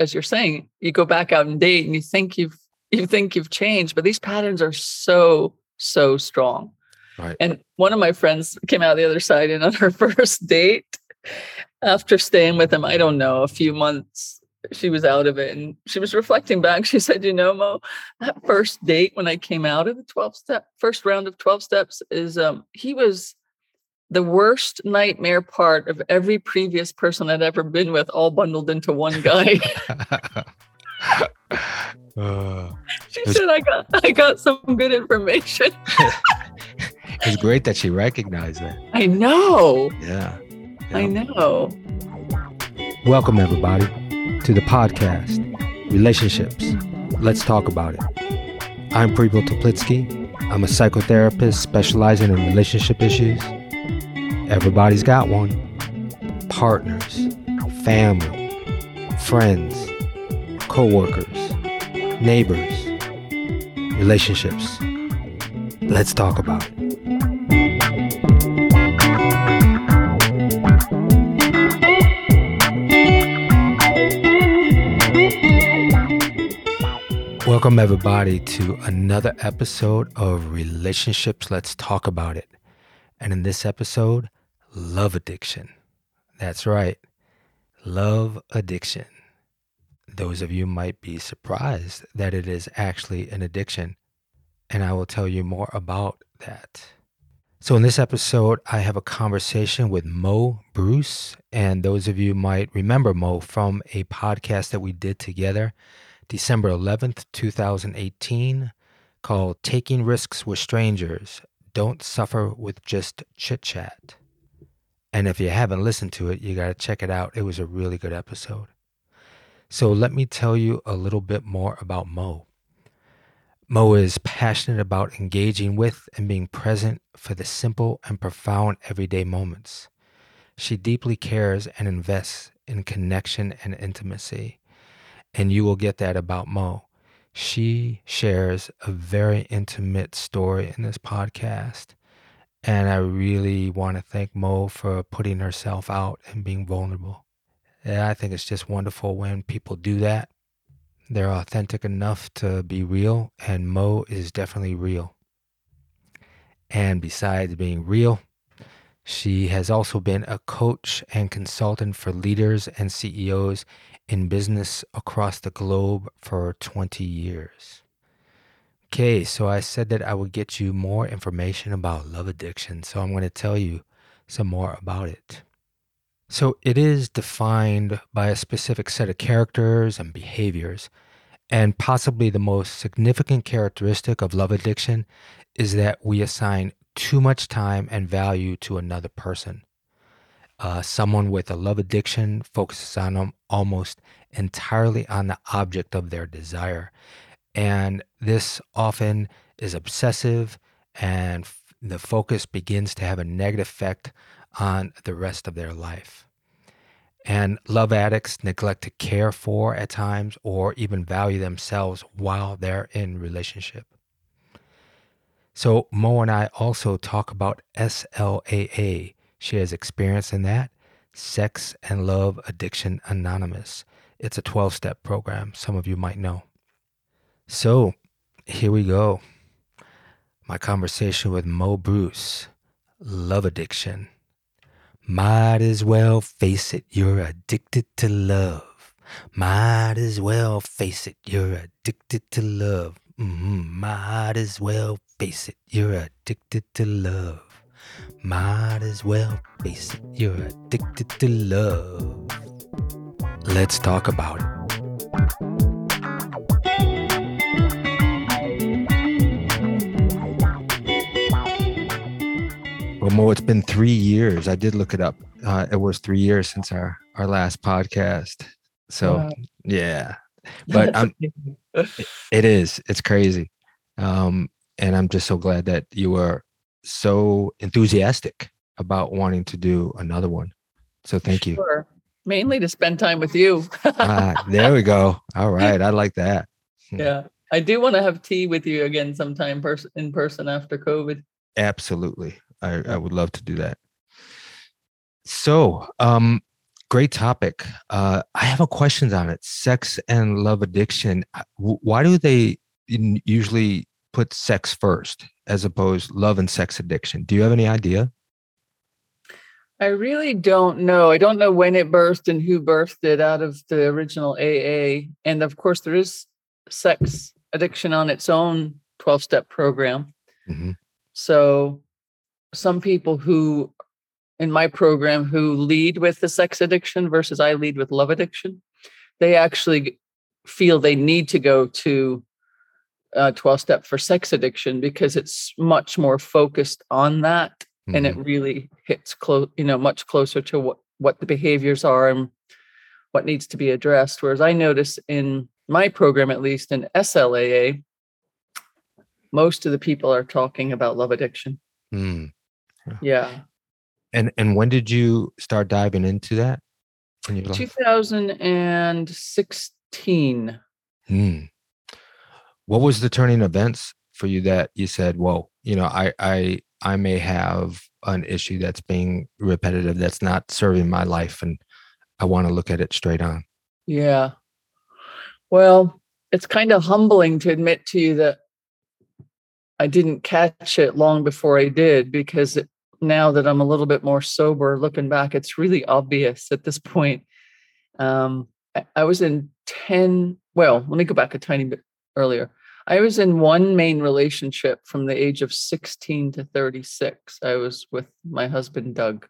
as you're saying, you go back out and date and you think you've you think you've changed, but these patterns are so, so strong. Right. And one of my friends came out the other side and on her first date, after staying with him, I don't know, a few months, she was out of it. And she was reflecting back. She said, You know, Mo, that first date when I came out of the 12 step, first round of 12 steps is um, he was the worst nightmare part of every previous person I'd ever been with, all bundled into one guy. uh, she said, "I got, I got some good information." it's great that she recognized that. I know. Yeah, yeah. I know. Welcome everybody to the podcast, relationships. Let's talk about it. I'm Preble Toplitsky. I'm a psychotherapist specializing in relationship issues Everybody's got one. Partners, family, friends, co workers, neighbors, relationships. Let's talk about it. Welcome, everybody, to another episode of Relationships. Let's talk about it. And in this episode, love addiction. That's right, love addiction. Those of you might be surprised that it is actually an addiction, and I will tell you more about that. So, in this episode, I have a conversation with Mo Bruce, and those of you might remember Mo from a podcast that we did together December 11th, 2018, called Taking Risks with Strangers Don't Suffer with Just Chit Chat. And if you haven't listened to it, you got to check it out. It was a really good episode. So let me tell you a little bit more about Mo. Mo is passionate about engaging with and being present for the simple and profound everyday moments. She deeply cares and invests in connection and intimacy. And you will get that about Mo. She shares a very intimate story in this podcast and I really want to thank Mo for putting herself out and being vulnerable. And I think it's just wonderful when people do that. They're authentic enough to be real, and Mo is definitely real. And besides being real, she has also been a coach and consultant for leaders and CEOs in business across the globe for 20 years. Okay, so I said that I would get you more information about love addiction. So I'm going to tell you some more about it. So it is defined by a specific set of characters and behaviors. And possibly the most significant characteristic of love addiction is that we assign too much time and value to another person. Uh, someone with a love addiction focuses on them almost entirely on the object of their desire and this often is obsessive, and f- the focus begins to have a negative effect on the rest of their life. And love addicts neglect to care for at times or even value themselves while they're in relationship. So Mo and I also talk about SLAA. She has experience in that. Sex and Love Addiction Anonymous. It's a 12 step program, some of you might know. So here we go. My conversation with Mo Bruce, love addiction. Might as well face it, you're addicted to love. Might as well face it, you're addicted to love. Mm-hmm. Might as well face it, you're addicted to love. Might as well face it, you're addicted to love. Let's talk about it. Well, Mo, it's been three years. I did look it up. Uh, it was three years since our our last podcast. So wow. yeah, but I'm. it is. It's crazy, um, and I'm just so glad that you were so enthusiastic about wanting to do another one. So thank you. Sure. Mainly to spend time with you. ah, there we go. All right, I like that. Hmm. Yeah, I do want to have tea with you again sometime pers- in person after COVID. Absolutely. I, I would love to do that. So, um, great topic. Uh, I have a questions on it. Sex and love addiction. Uh, why do they usually put sex first as opposed love and sex addiction? Do you have any idea? I really don't know. I don't know when it birthed and who birthed it out of the original AA. And of course, there is sex addiction on its own 12 step program. Mm-hmm. So, some people who in my program who lead with the sex addiction versus I lead with love addiction, they actually feel they need to go to uh, 12 step for sex addiction because it's much more focused on that mm-hmm. and it mm-hmm. really hits close you know much closer to what what the behaviors are and what needs to be addressed whereas i notice in my program at least in slaa most of the people are talking about love addiction mm. Yeah. And and when did you start diving into that 2016 hmm. What was the turning events for you that you said well you know i i i may have an issue that's being repetitive that's not serving my life and i want to look at it straight on? Yeah. Well it's kind of humbling to admit to you that i didn't catch it long before i did because it, now that i'm a little bit more sober looking back it's really obvious at this point um, I, I was in 10 well let me go back a tiny bit earlier. I was in one main relationship from the age of 16 to 36. I was with my husband, Doug,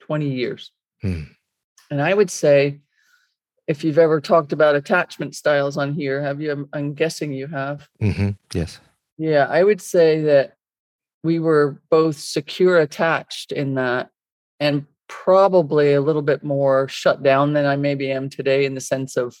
20 years. Hmm. And I would say, if you've ever talked about attachment styles on here, have you? I'm guessing you have. Mm-hmm. Yes. Yeah, I would say that we were both secure attached in that and probably a little bit more shut down than I maybe am today in the sense of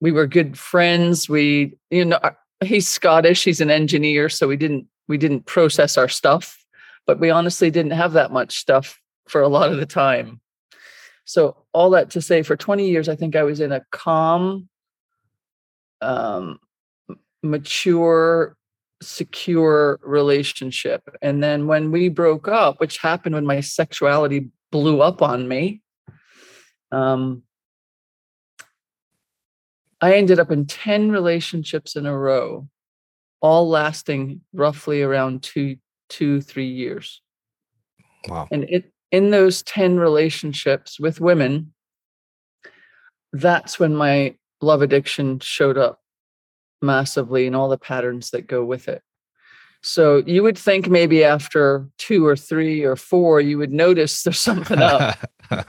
we were good friends. We, you know, he's Scottish. He's an engineer, so we didn't we didn't process our stuff, but we honestly didn't have that much stuff for a lot of the time. So all that to say, for 20 years, I think I was in a calm, um, mature, secure relationship. And then when we broke up, which happened when my sexuality blew up on me, um, I ended up in 10 relationships in a row, all lasting roughly around two, two, three years. Wow. And it in those 10 relationships with women, that's when my love addiction showed up massively and all the patterns that go with it. So you would think maybe after two or three or four, you would notice there's something up.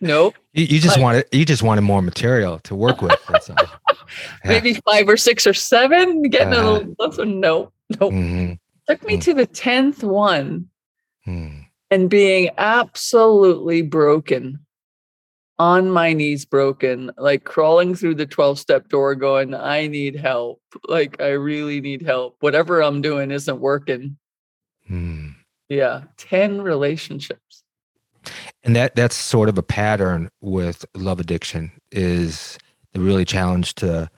nope. You, you just wanted you just wanted more material to work with. Yeah. Maybe five or six or seven, getting uh, a little closer. No, nope. Mm-hmm. Took me mm-hmm. to the tenth one, mm. and being absolutely broken, on my knees, broken, like crawling through the twelve step door, going, "I need help. Like I really need help. Whatever I'm doing isn't working." Mm. Yeah, ten relationships and that that's sort of a pattern with love addiction is the really challenge to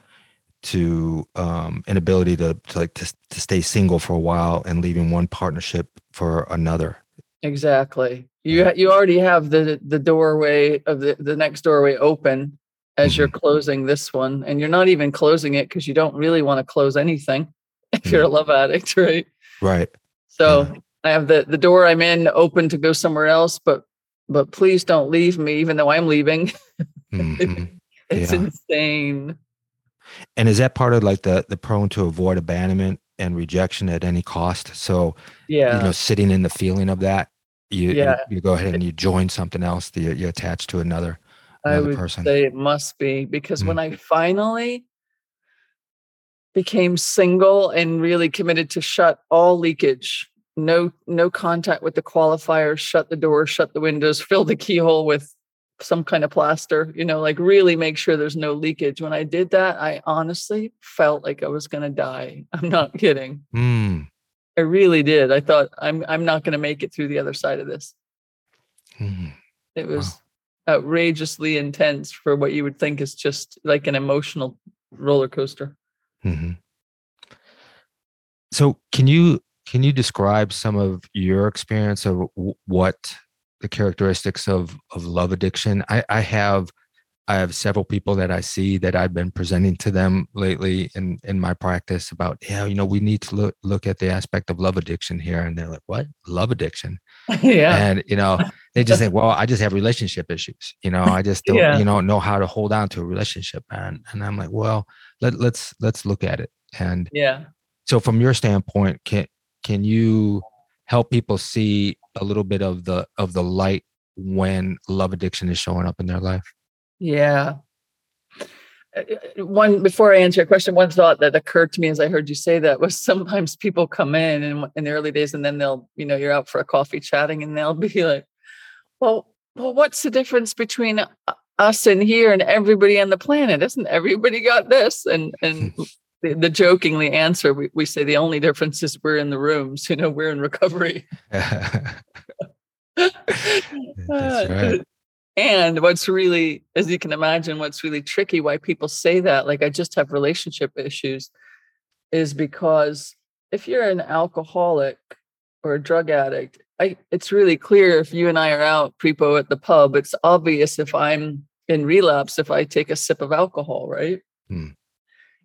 to um inability to, to like to, to stay single for a while and leaving one partnership for another exactly you you already have the the doorway of the the next doorway open as mm-hmm. you're closing this one and you're not even closing it because you don't really want to close anything if mm-hmm. you're a love addict right right so yeah. i have the the door i'm in open to go somewhere else but but please don't leave me, even though I'm leaving. Mm-hmm. it's yeah. insane. And is that part of like the the prone to avoid abandonment and rejection at any cost? So yeah, you know, sitting in the feeling of that, you yeah. you, go ahead and you join something else that you, you attach to another, another I would person. say it must be because mm when I finally became single and really committed to shut all leakage no no contact with the qualifiers shut the door shut the windows fill the keyhole with some kind of plaster you know like really make sure there's no leakage when i did that i honestly felt like i was going to die i'm not kidding mm. I really did i thought i'm i'm not going to make it through the other side of this mm. it was wow. outrageously intense for what you would think is just like an emotional roller coaster mm-hmm. so can you can you describe some of your experience of what the characteristics of of love addiction. I, I have I have several people that I see that I've been presenting to them lately in in my practice about yeah you know we need to look look at the aspect of love addiction here and they're like what? Love addiction? Yeah. And you know they just say well I just have relationship issues you know I just don't Yeah. you know know how to hold on to a relationship and and I'm like well let let's let's look at it and yeah. so from your standpoint can can you help people see a little bit of the of the light when love addiction is showing up in their life Yeah. Uh, uh, One before I answer your question, one thought that occurred to me as I heard you say that was sometimes people come in and in the early days, and then they'll, you know, you're out for a coffee chatting, and they'll be like, "Well, well, what's the difference between us and here and everybody on the planet? Isn't everybody got this?" And and the, the jokingly answer, we, we say the only difference is we're in the rooms. You know, we're in recovery. That's Uh, right. And what's really, as you can imagine, what's really tricky, why people say that, like I just have relationship issues, is because if you're an alcoholic or a drug addict, I it's really clear if you and I are out prepo at the pub, it's obvious if I'm in relapse if I take a sip of alcohol, right? Hmm.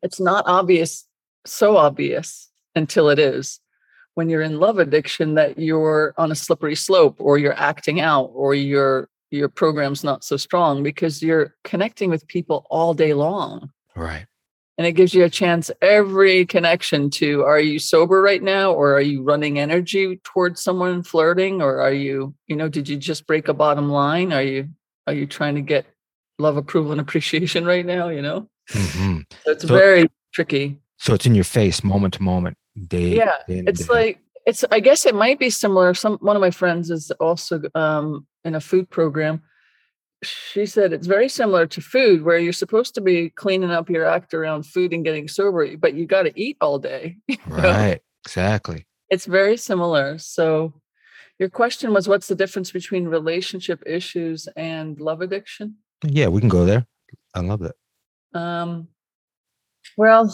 It's not obvious, so obvious until it is when you're in love addiction that you're on a slippery slope or you're acting out or your your program's not so strong because you're connecting with people all day long Right. and it gives you a chance every connection to are you sober right now or are you running energy towards someone flirting or are you you know did you just break a bottom line are you are you trying to get love approval and appreciation right now you know Mhm. so it's So- very tricky So it's in your face, moment to moment, day. yeah day it's day like it's i guess it might be similar some one of my friends is also um in a food program she said it's very similar to food where you're supposed to be cleaning up your act around food and getting sober but you got to eat all day right. Exactly. it's very similar so your question was what's the difference between relationship issues and love addiction Yeah, we can go there. I love that. um well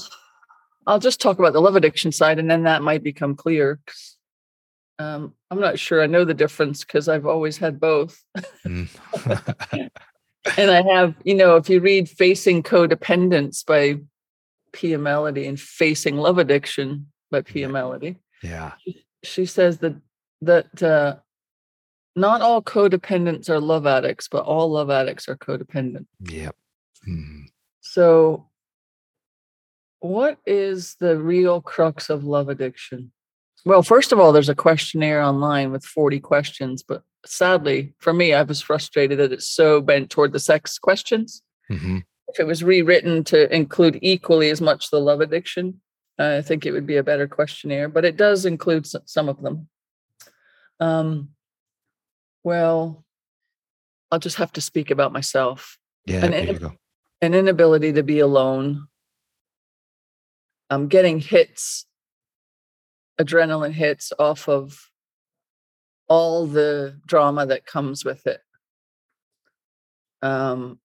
i'll just talk about the love addiction side and then that might become clear. um, i'm not sure i know the difference because i've always had both Mm. and I have, you know, if you read Facing Codependence by Pia Mellody and Facing Love Addiction by Pia. Mellody, yeah. she says that that uh, not all codependents are love addicts, but all love addicts are codependent. Yep. Mm. So, what is the real crux of love addiction? Well, first of all, there's a questionnaire online with 40 questions, but sadly for me, I was frustrated that it's so bent toward the sex questions. hmm if it was rewritten to include equally as much the love addiction, I think it would be a better questionnaire, but it does include some of them. Um, well, I'll just have to speak about myself Yeah. You go. an inability to be alone. I'm getting hits, adrenaline hits off of all the drama that comes with it. Um,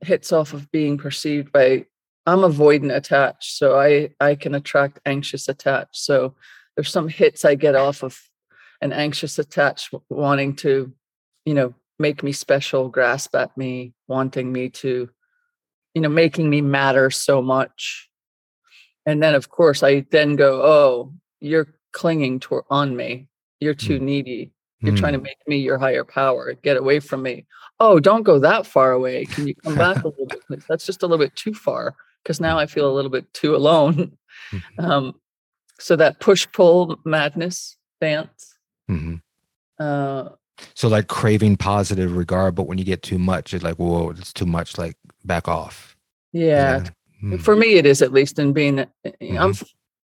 hits off of being perceived by I'm avoidant attached, so I I can attract anxious attached. So there's some hits I get off of an anxious attached wanting to, you know, make me special, grasp at me, wanting me to, you know, making me matter so much. And then of course I then go, oh, you're clinging to on me. You're too needy. You're trying to Mm. make me your higher power. Get away from me. Oh, don't go that far away. Can you come back a little bit? please? That's just a little bit too far because now I feel a little bit too alone. Mhm. Um, so that push pull madness dance. Mhm. Uh, So like craving positive regard, but when you get too much, it's like, whoa, it's too much. Like back off. Is yeah, that- Mm. for me it is at least in being. uh, I'm,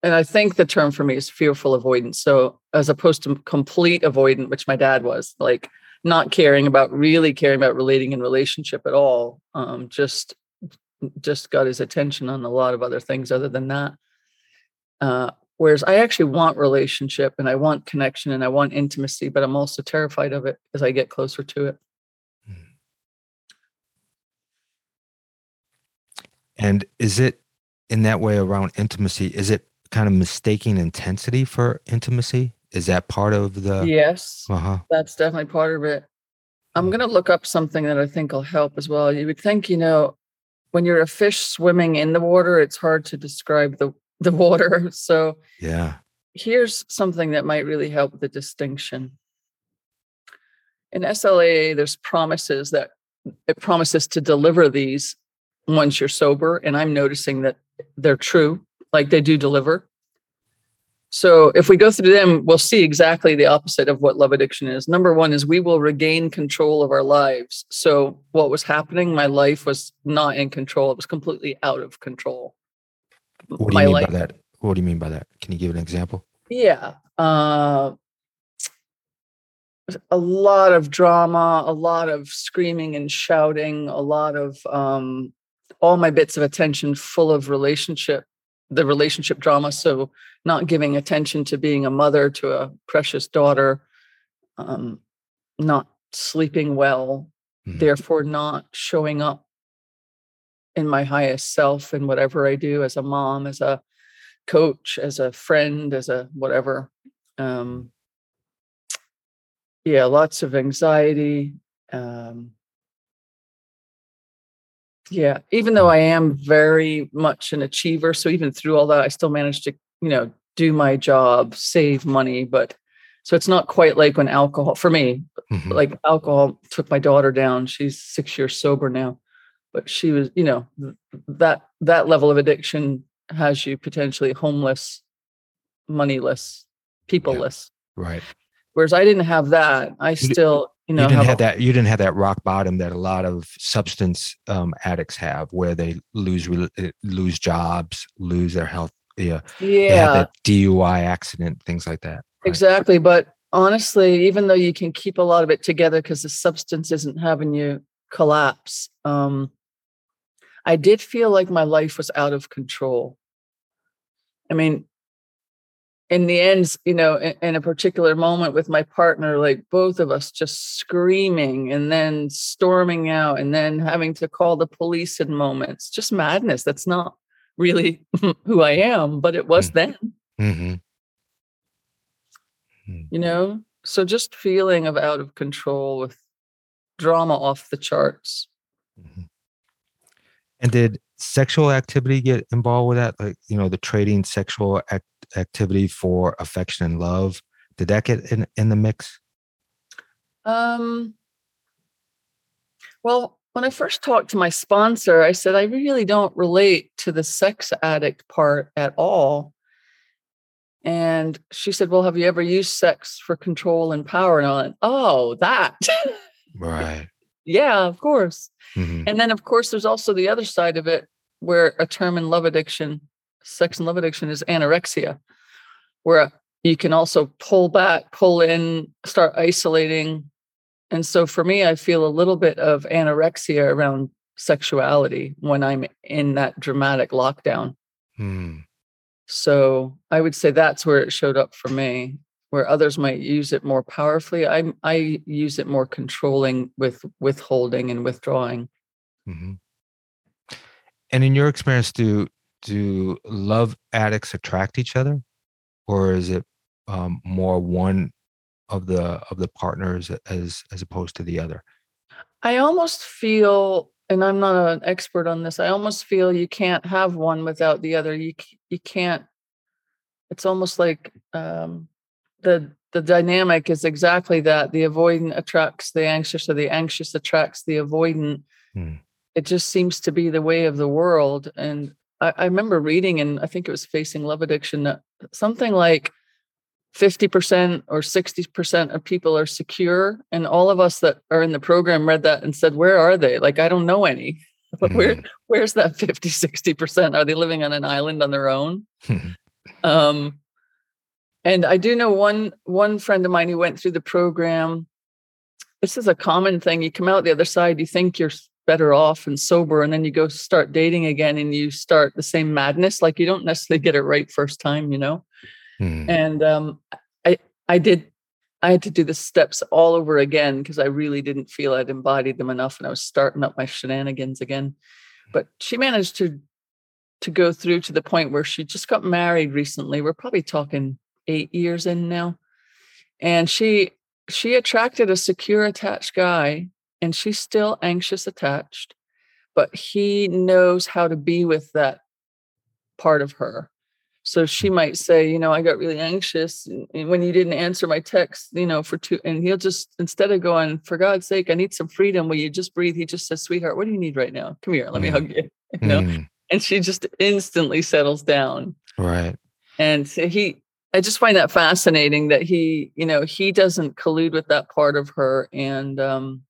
and I think the term for me is fearful avoidance. So as opposed to complete avoidant, which my dad was, like not caring about really caring about relating in relationship at all. Um, just just got his attention on a lot of other things other than that. Uh, whereas I actually want relationship and I want connection and I want intimacy, but I'm also terrified of it as I get closer to it. And is it in that way around intimacy? Is it kind of mistaking intensity for intimacy? Is that part of the? Yes, Uh-huh. that's definitely part of it. I'm going to look up something that I think will help as well. You would think, you know, when you're a fish swimming in the water, it's hard to describe the, the water. So Yeah. here's something that might really help the distinction. In SLAA, there's promises that it promises to deliver these once you're sober. And I'm noticing that they're true, like they do deliver. So if we go through them, we'll see exactly the opposite of what love addiction is. Number one is we will regain control of our lives. So what was happening, my life was not in control. It was completely out of control. What do my you mean life, by that? What do you mean by that? Can you give an example? yeah. Uh, a lot of drama, a lot of screaming and shouting, a lot of um, all my bits of attention full of relationship, the relationship drama. So not giving attention to being a mother to a precious daughter, um, not sleeping well, Mhm. therefore not showing up in my highest self in whatever I do as a mom, as a coach, as a friend, as a whatever. Um, yeah, lots of anxiety. Um, yeah, even though I am very much an achiever, so even through all that, I still managed to, you know, do my job, save money. But so it's not quite like when alcohol, for me, Mhm. like alcohol took my daughter down. She's six years sober now, but she was, you know, th- that that level of addiction has you potentially homeless, moneyless, peopleless. Right. Whereas I didn't have that. I still, you know, you didn't have have a- that. You didn't have that rock bottom that a lot of substance um, addicts have, where they lose uh, lose jobs, lose their health. Yeah, they have yeah, that DUI accident, things like that. Right. exactly. But honestly, even though you can keep a lot of it together because the substance isn't having you collapse, um, I did feel like my life was out of control. I mean, in the end, you know, in, in a particular moment with my partner, like both of us just screaming and then storming out and then having to call the police in moments, just madness. That's not really who I am, but it was Mm. then, hmm you know? So just feeling of out of control with drama off the charts. Mm-hmm. And did sexual activity get involved with that? Like, you know, the trading sexual act- activity for affection and love. Did that get in, in the mix? Um, well, when I first talked to my sponsor, I said, I really don't relate to the sex addict part at all. And she said, Well, have you ever used sex for control and power? And I went, Oh, that. Right. yeah, of course. hmm And then, of course, there's also the other side of it where a term in love addiction, sex and love addiction is anorexia, where you can also pull back, pull in, start isolating. And so for me, I feel a little bit of anorexia around sexuality when I'm in that dramatic lockdown. Mm. So I would say that's where it showed up for me, where others might use it more powerfully. I I use it more controlling with withholding and withdrawing. hmm And in your experience, do do love addicts attract each other, or is it um, more one of the of the partners as as opposed to the other? I almost feel, and I'm not an expert on this. I almost feel you can't have one without the other. You you can't. It's almost like um, the the dynamic is exactly that. The avoidant attracts the anxious, or the anxious attracts the avoidant. Hmm. It just seems to be the way of the world. And I, I remember reading, and I think it was Facing Love Addiction, that something like 50% or 60% of people are secure. And all of us that are in the program read that and said, Where are they? Like, I don't know any. But where Mhm. where's that 50, 60%? Are they living on an island on their own? Mhm. Um, and I do know one one friend of mine who went through the program. This is a common thing. You come out the other side, you think you're better off and sober, and then you go start dating again and you start the same madness. Like you don't necessarily get it right first time, you know? Mhm. and um, I I did I had to do the steps all over again because I really didn't feel I'd embodied them enough, and I was starting up my shenanigans again. But she managed to to go through to the point where she just got married recently. We're probably talking eight years in now, and she she attracted a secure attached guy and she's still anxious attached but he knows how to be with that part of her. So she might say you know i got really anxious when you didn't answer my text you know for two and he'll just instead of going for god's sake i need some freedom will you just breathe? he just says sweetheart what do you need right now? Come here let me hug you you know? Mm. and she just instantly settles down. Right. And he I just find that fascinating that he, you know, he doesn't collude with that part of her, and um,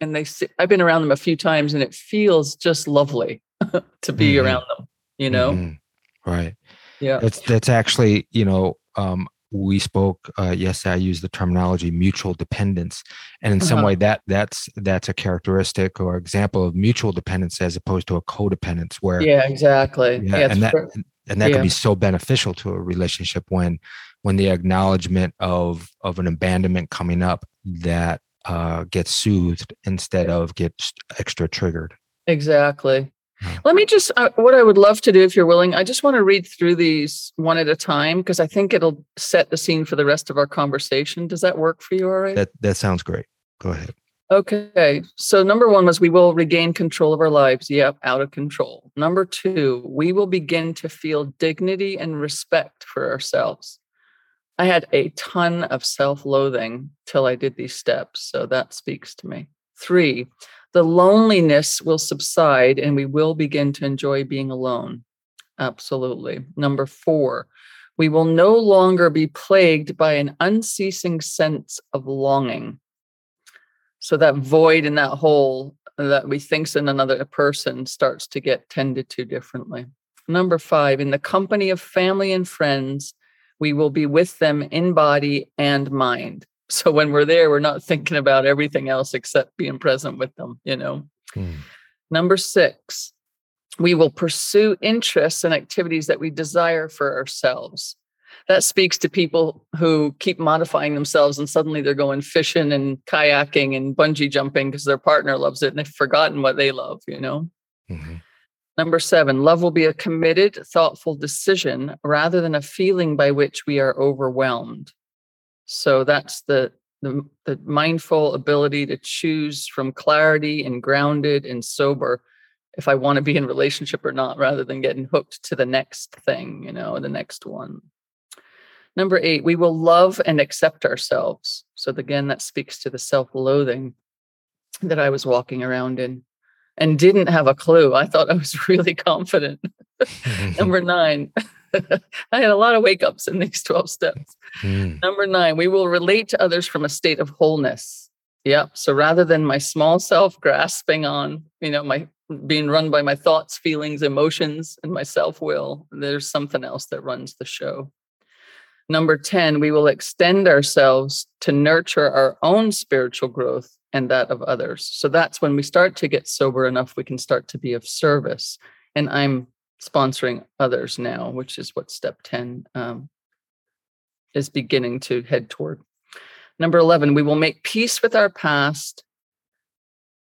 and they. See I've been around them a few times, and it feels just lovely to be mm-hmm. around them. You know, mm-hmm. right? Yeah, that's that's actually, you know, um, we spoke. Uh, yes, I use the terminology mutual dependence, and in uh-huh. some way, that that's that's a characteristic or example of mutual dependence as opposed to a codependence, where yeah, exactly. Yeah, yeah and that and that yeah. can be so beneficial to a relationship when when the acknowledgement of of an abandonment coming up that uh, gets soothed instead of get extra triggered exactly let me just uh, what i would love to do if you're willing i just want to read through these one at a time because i think it'll set the scene for the rest of our conversation does that work for you all right that that sounds great go ahead Okay. So number one was we will regain control of our lives. Yep, out of control. Number two, we will begin to feel dignity and respect for ourselves. I had a ton of self loathing till I did these steps. So that speaks to me. Three, the loneliness will subside and we will begin to enjoy being alone. Absolutely. Number four, we will no longer be plagued by an unceasing sense of longing. So that void in that hole that we think's in another person starts to get tended to differently. Number five, in the company of family and friends, we will be with them in body and mind. So when we're there, we're not thinking about everything else except being present with them, you know. Hmm. Number six, we will pursue interests and activities that we desire for ourselves that speaks to people who keep modifying themselves and suddenly they're going fishing and kayaking and bungee jumping because their partner loves it and they've forgotten what they love, you know? Mm-hmm. Number seven, love will be a committed, thoughtful decision rather than a feeling by which we are overwhelmed. So that's the, the, the mindful ability to choose from clarity and grounded and sober if I want to be in relationship or not, rather than getting hooked to the next thing, you know, the next one. Number eight, we will love and accept ourselves. So again, that speaks to the self-loathing that I was walking around in and didn't have a clue. I thought I was really confident. Number nine, I had a lot of wake ups in these 12 steps. Mm. Number nine, we will relate to others from a state of wholeness. Yep. So rather than my small self grasping on, you know, my being run by my thoughts, feelings, emotions, and my self will, there's something else that runs the show. Number 10, we will extend ourselves to nurture our own spiritual growth and that of others. So that's when we start to get sober enough, we can start to be of service. And I'm sponsoring others now, which is what step 10 um, is beginning to head toward. Number 11, we will make peace with our past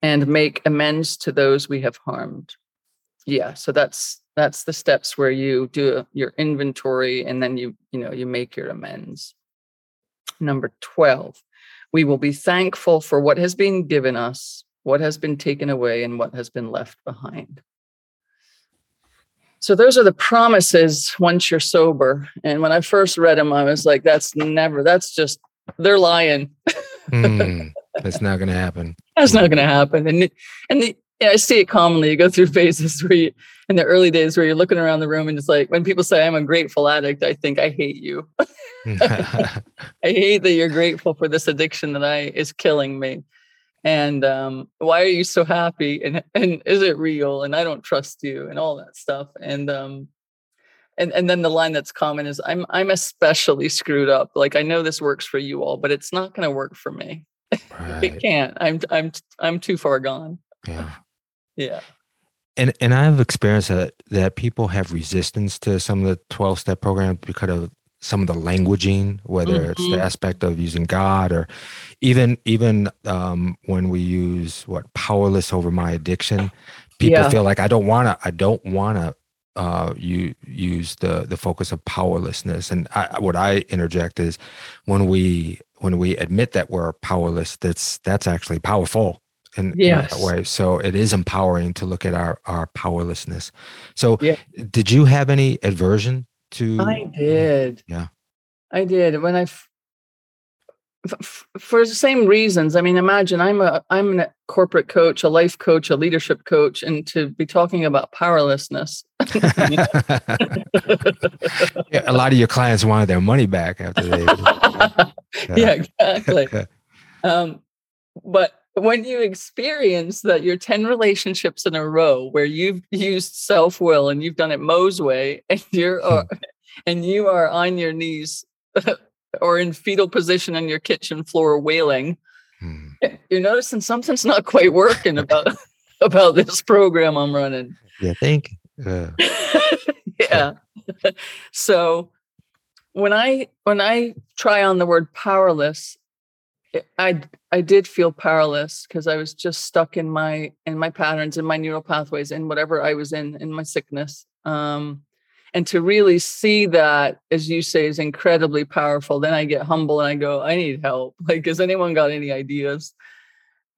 and make amends to those we have harmed. Yeah, so that's that's the steps where you do your inventory and then you you know you make your amends. Number 12 we will be thankful for what has been given us what has been taken away and what has been left behind. So those are the promises once you're sober and when i first read them i was like that's never that's just they're lying. Mm, that's not going to happen. That's not going to happen and and the, yeah, I see it commonly. You go through phases where you, in the early days, where you're looking around the room and it's like when people say, I'm a grateful addict, I think I hate you. I hate that you're grateful for this addiction that I is killing me. And um, why are you so happy? And and is it real? And I don't trust you and all that stuff. And um, and and then the line that's common is I'm I'm especially screwed up. Like I know this works for you all, but it's not going to work for me. Right. it can't. I'm I'm I'm too far gone. Yeah. Yeah. And and I've experienced that that people have resistance to some of the 12 step programs because of some of the languaging, whether mm-hmm. it's the mm-hmm. aspect of using God or even even um, when we use what powerless over my addiction, people yeah. feel like I don't wanna I don't wanna uh, you use the the focus of powerlessness, and I, what I interject is when we when we admit that we're powerless, that's that's actually powerful in, yes. in that way. So it is empowering to look at our our powerlessness. So, yeah. did you have any aversion to? I did. Yeah, I did when I for the same reasons i mean imagine i'm a i'm a corporate coach a life coach a leadership coach and to be talking about powerlessness yeah, a lot of your clients wanted their money back after they yeah, yeah exactly um, but when you experience that you're 10 relationships in a row where you've used self-will and you've done it mo's way and you're uh, and you are on your knees or in fetal position on your kitchen floor wailing, hmm. you're noticing something's not quite working about about this program I'm running. Yeah, think. Uh. yeah. so when I when I try on the word powerless, I I did feel powerless because I was just stuck in my in my patterns in my neural pathways in whatever I was in in my sickness. Um, and to really see that as you say is incredibly powerful then i get humble and i go i need help like has anyone got any ideas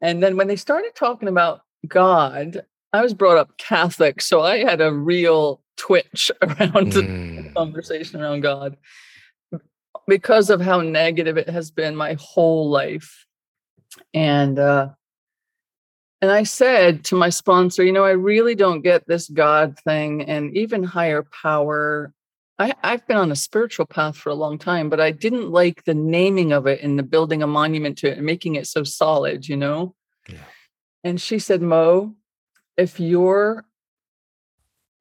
and then when they started talking about god i was brought up catholic so i had a real twitch around mm. the conversation around god because of how negative it has been my whole life and uh and I said to my sponsor, you know, I really don't get this God thing and even higher power. I, I've been on a spiritual path for a long time, but I didn't like the naming of it and the building a monument to it and making it so solid, you know? Yeah. And she said, Mo, if your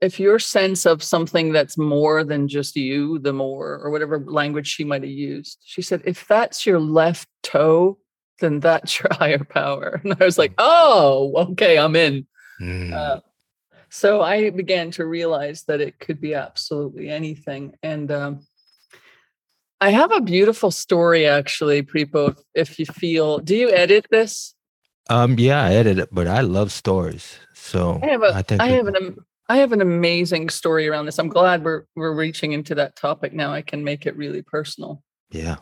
if your sense of something that's more than just you, the more, or whatever language she might have used, she said, if that's your left toe, then that's your higher power. And I was like, mm. oh, okay, I'm in. Mm. Uh, so I began to realize that it could be absolutely anything. And um, I have a beautiful story actually, Prepo. If you feel, do you edit this? Um, yeah, I edit it, but I love stories. So I have a, I, I have an, I have an amazing story around this. I'm glad we're we're reaching into that topic now. I can make it really personal. Yeah.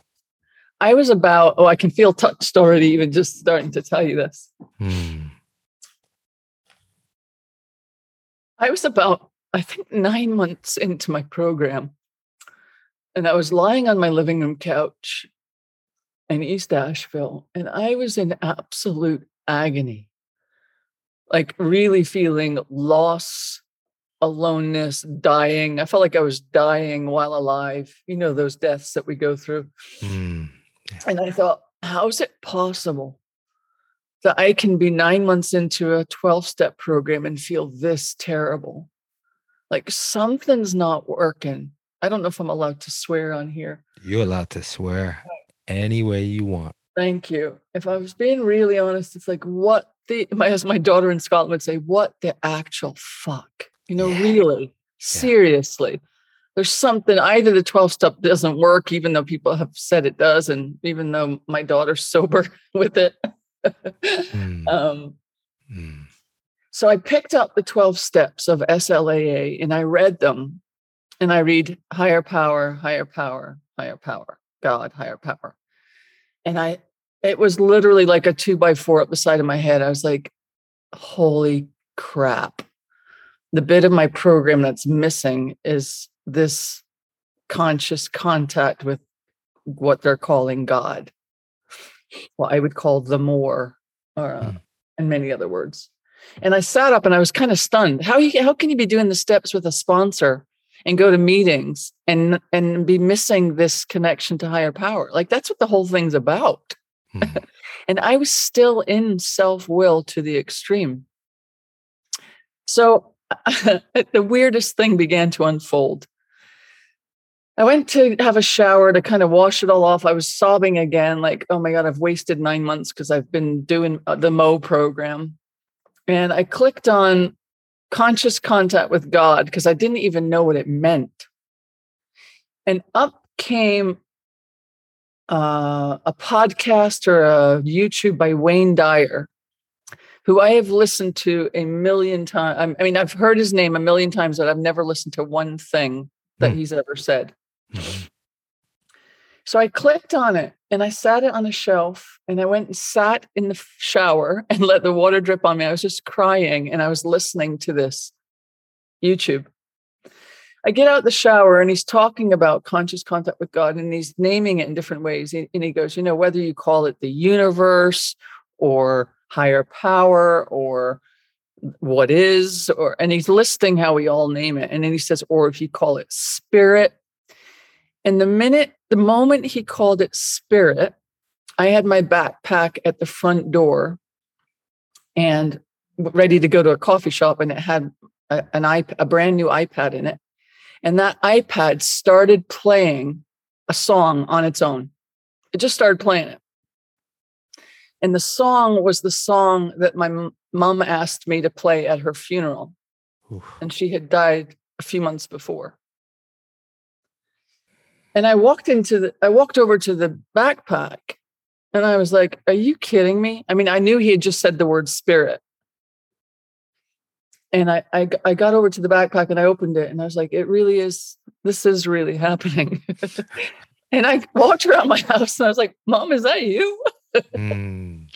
I was about, oh, I can feel touched already, even just starting to tell you this. Hmm. I was about, I think, nine months into my program. And I was lying on my living room couch in East Asheville, and I was in absolute agony, like really feeling loss, aloneness, dying. I felt like I was dying while alive. You know, those deaths that we go through. Mm. And I thought, how is it possible that I can be nine months into a 12 step program and feel this terrible? Like something's not working. I don't know if I'm allowed to swear on here. You're allowed to swear any way you want. Thank you. If I was being really honest, it's like what the my as my daughter in Scotland would say, what the actual fuck? You know, yeah. really, yeah. seriously there's something either the 12 step doesn't work even though people have said it does and even though my daughter's sober with it mm. Um, mm. so i picked up the 12 steps of slaa and i read them and i read higher power higher power higher power god higher power and i it was literally like a two by four up the side of my head i was like holy crap the bit of my program that's missing is this conscious contact with what they're calling God. Well, I would call the more, uh, mm. and many other words. And I sat up and I was kind of stunned. How you, how can you be doing the steps with a sponsor and go to meetings and and be missing this connection to higher power? Like that's what the whole thing's about. Mm. and I was still in self will to the extreme. So the weirdest thing began to unfold. I went to have a shower to kind of wash it all off. I was sobbing again, like, oh my God, I've wasted nine months because I've been doing uh, the Mo program. And I clicked on conscious contact with God because I didn't even know what it meant. And up came uh, a podcast or a YouTube by Wayne Dyer, who I have listened to a million times. I mean, I've heard his name a million times, but I've never listened to one thing that Mm. he's ever said. Mhm. So I clicked on it and I sat it on a shelf and I went and sat in the shower and let the water drip on me. I was just crying and I was listening to this YouTube. I get out the shower and he's talking about conscious contact with God and he's naming it in different ways. And he goes, you know, whether you call it the universe or higher power or what is, or, and he's listing how we all name it. And then he says, or if you call it spirit. And the minute, the moment he called it spirit, I had my backpack at the front door and ready to go to a coffee shop, and it had a, an iP- a brand new iPad in it. And that iPad started playing a song on its own. It just started playing it. And the song was the song that my mom asked me to play at her funeral. Oof. And she had died a few months before. And I walked into the, I walked over to the backpack and I was like, Are you kidding me? I mean, I knew he had just said the word spirit. And I, I, I got over to the backpack and I opened it and I was like, It really is, this is really happening. and I walked around my house and I was like, Mom, is that you? Mm.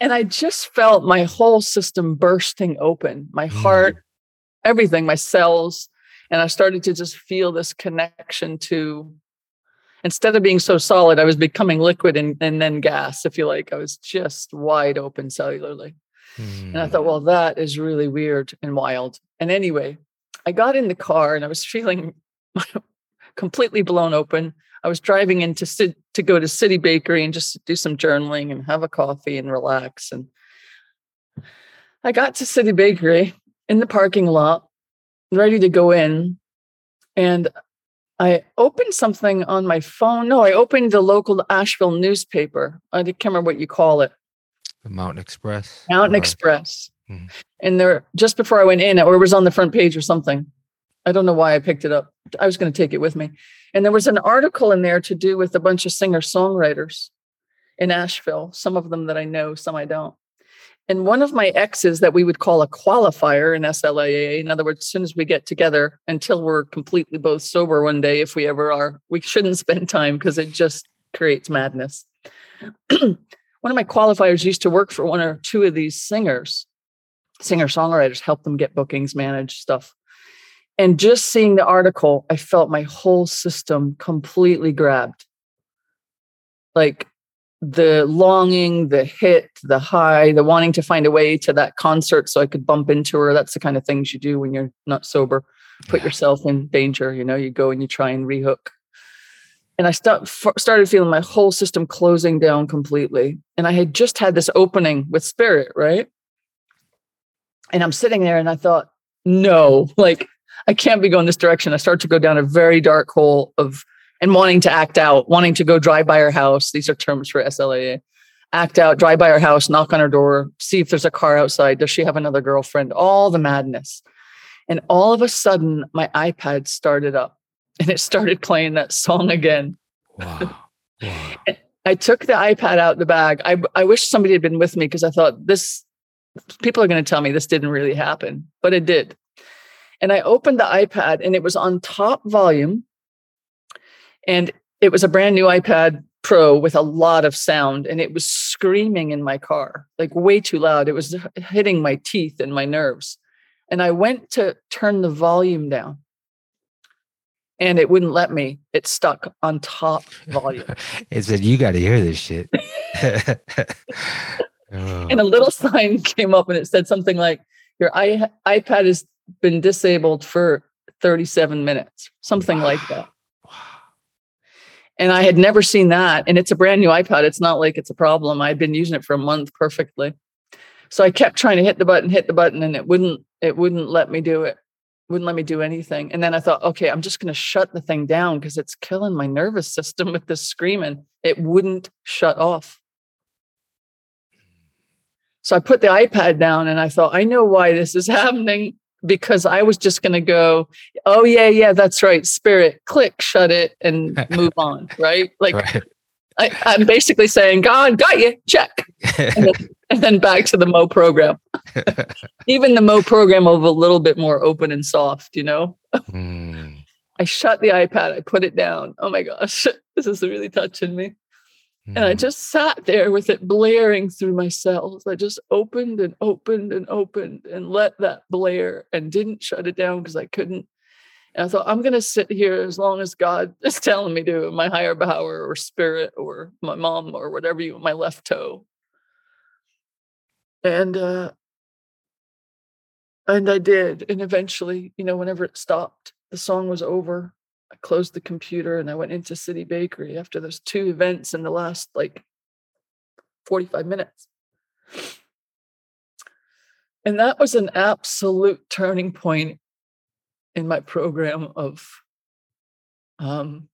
And I just felt my whole system bursting open, my heart, everything, my cells. And I started to just feel this connection to, instead of being so solid, I was becoming liquid and, and then gas, if you like. I was just wide open cellularly. And I Mm. thought, well, that is really weird and wild. And anyway, I got in the car and I was feeling completely blown open. I was driving in to, sit, to go to City Bakery and just do some journaling and have a coffee and relax. And I got to City Bakery in the parking lot, ready to go in. And I opened something on my phone. No, I opened the local Asheville newspaper. I can't remember what you call it. The Mountain Xpress. Mountain Xpress. Mhm. And there, just before I went in, or it was on the front page or something. I don't know why I picked it up. I was going to take it with me. And there was an article in there to do with a bunch of singer songwriters in Asheville, some of them that I know, some I don't. And one of my exes that we would call a qualifier in SLAA, in other words, as soon as we get together until we're completely both sober one day, if we ever are, we shouldn't spend time because it just creates madness. one of my qualifiers used to work for one or two of these singers, singer songwriters, help them get bookings, manage stuff. And just seeing the article, I felt my whole system completely grabbed. Like the longing, the hit, the high, the wanting to find a way to that concert so I could bump into her. That's the kind of things you do when you're not sober. Put Yeah. yourself in danger. You know, you go and you try and rehook. And I f- started feeling my whole system closing down completely. And I had just had this opening with spirit, right? And I'm sitting there and I thought, no, like I can't be going this direction. I start to go down a very dark hole of and wanting to act out, wanting to go drive by her house. These are terms for SLAA. Act out, drive by her house, knock on her door, see if there's a car outside. Does she have another girlfriend? All the madness. And all of a sudden, my iPad started up and it started playing that song again. Wow. wow. I took the iPad out the bag. I, I wish somebody had been with me because I thought this, people are going to tell me this didn't really happen, but it did. And I opened the iPad and it was on top volume. And it was a brand new iPad Pro with a lot of sound and it was screaming in my car, like way too loud. It was hitting my teeth and my nerves. And I went to turn the volume down and it wouldn't let me. It stuck on top volume. it said you got to hear this shit. Oh, and a little sign came up and it said something like your ipad has been disabled for 37 minutes something like that. Wow. and i had never seen that and it's a brand new ipad it's not like it's a problem i'd been using it for a month perfectly. So i kept trying to hit the button hit the button and it wouldn't it wouldn't let me do it wouldn't let me do anything. And then i thought okay i'm just going to shut the thing down because it's killing my nervous system with this screaming. It wouldn't shut off. So I put the iPad down and I thought, I know why this is happening because I was just going to go, oh, yeah, yeah, that's right. Spirit, click, shut it and move on. Right. Like right. I, I'm basically saying, God got you, check. And then, and then back to the Mo program. Even the Mo program was a little bit more open and soft, you know? Mm. I shut the iPad, I put it down. Oh my gosh, this is really touching me. Mm. And I mm. just sat there with it blaring through my cells. I just opened and opened and opened and let that blare and didn't shut it down because I couldn't. And I thought, I'm going to sit here as long as God is telling me to, my higher power or spirit or my mom or whatever you, my left toe. And, uh, and I did. And eventually, you know, whenever it stopped, the song was over. I closed the computer and I went into City Bakery after those two events in the last like 45 minutes. And that was an absolute turning point in my program of um,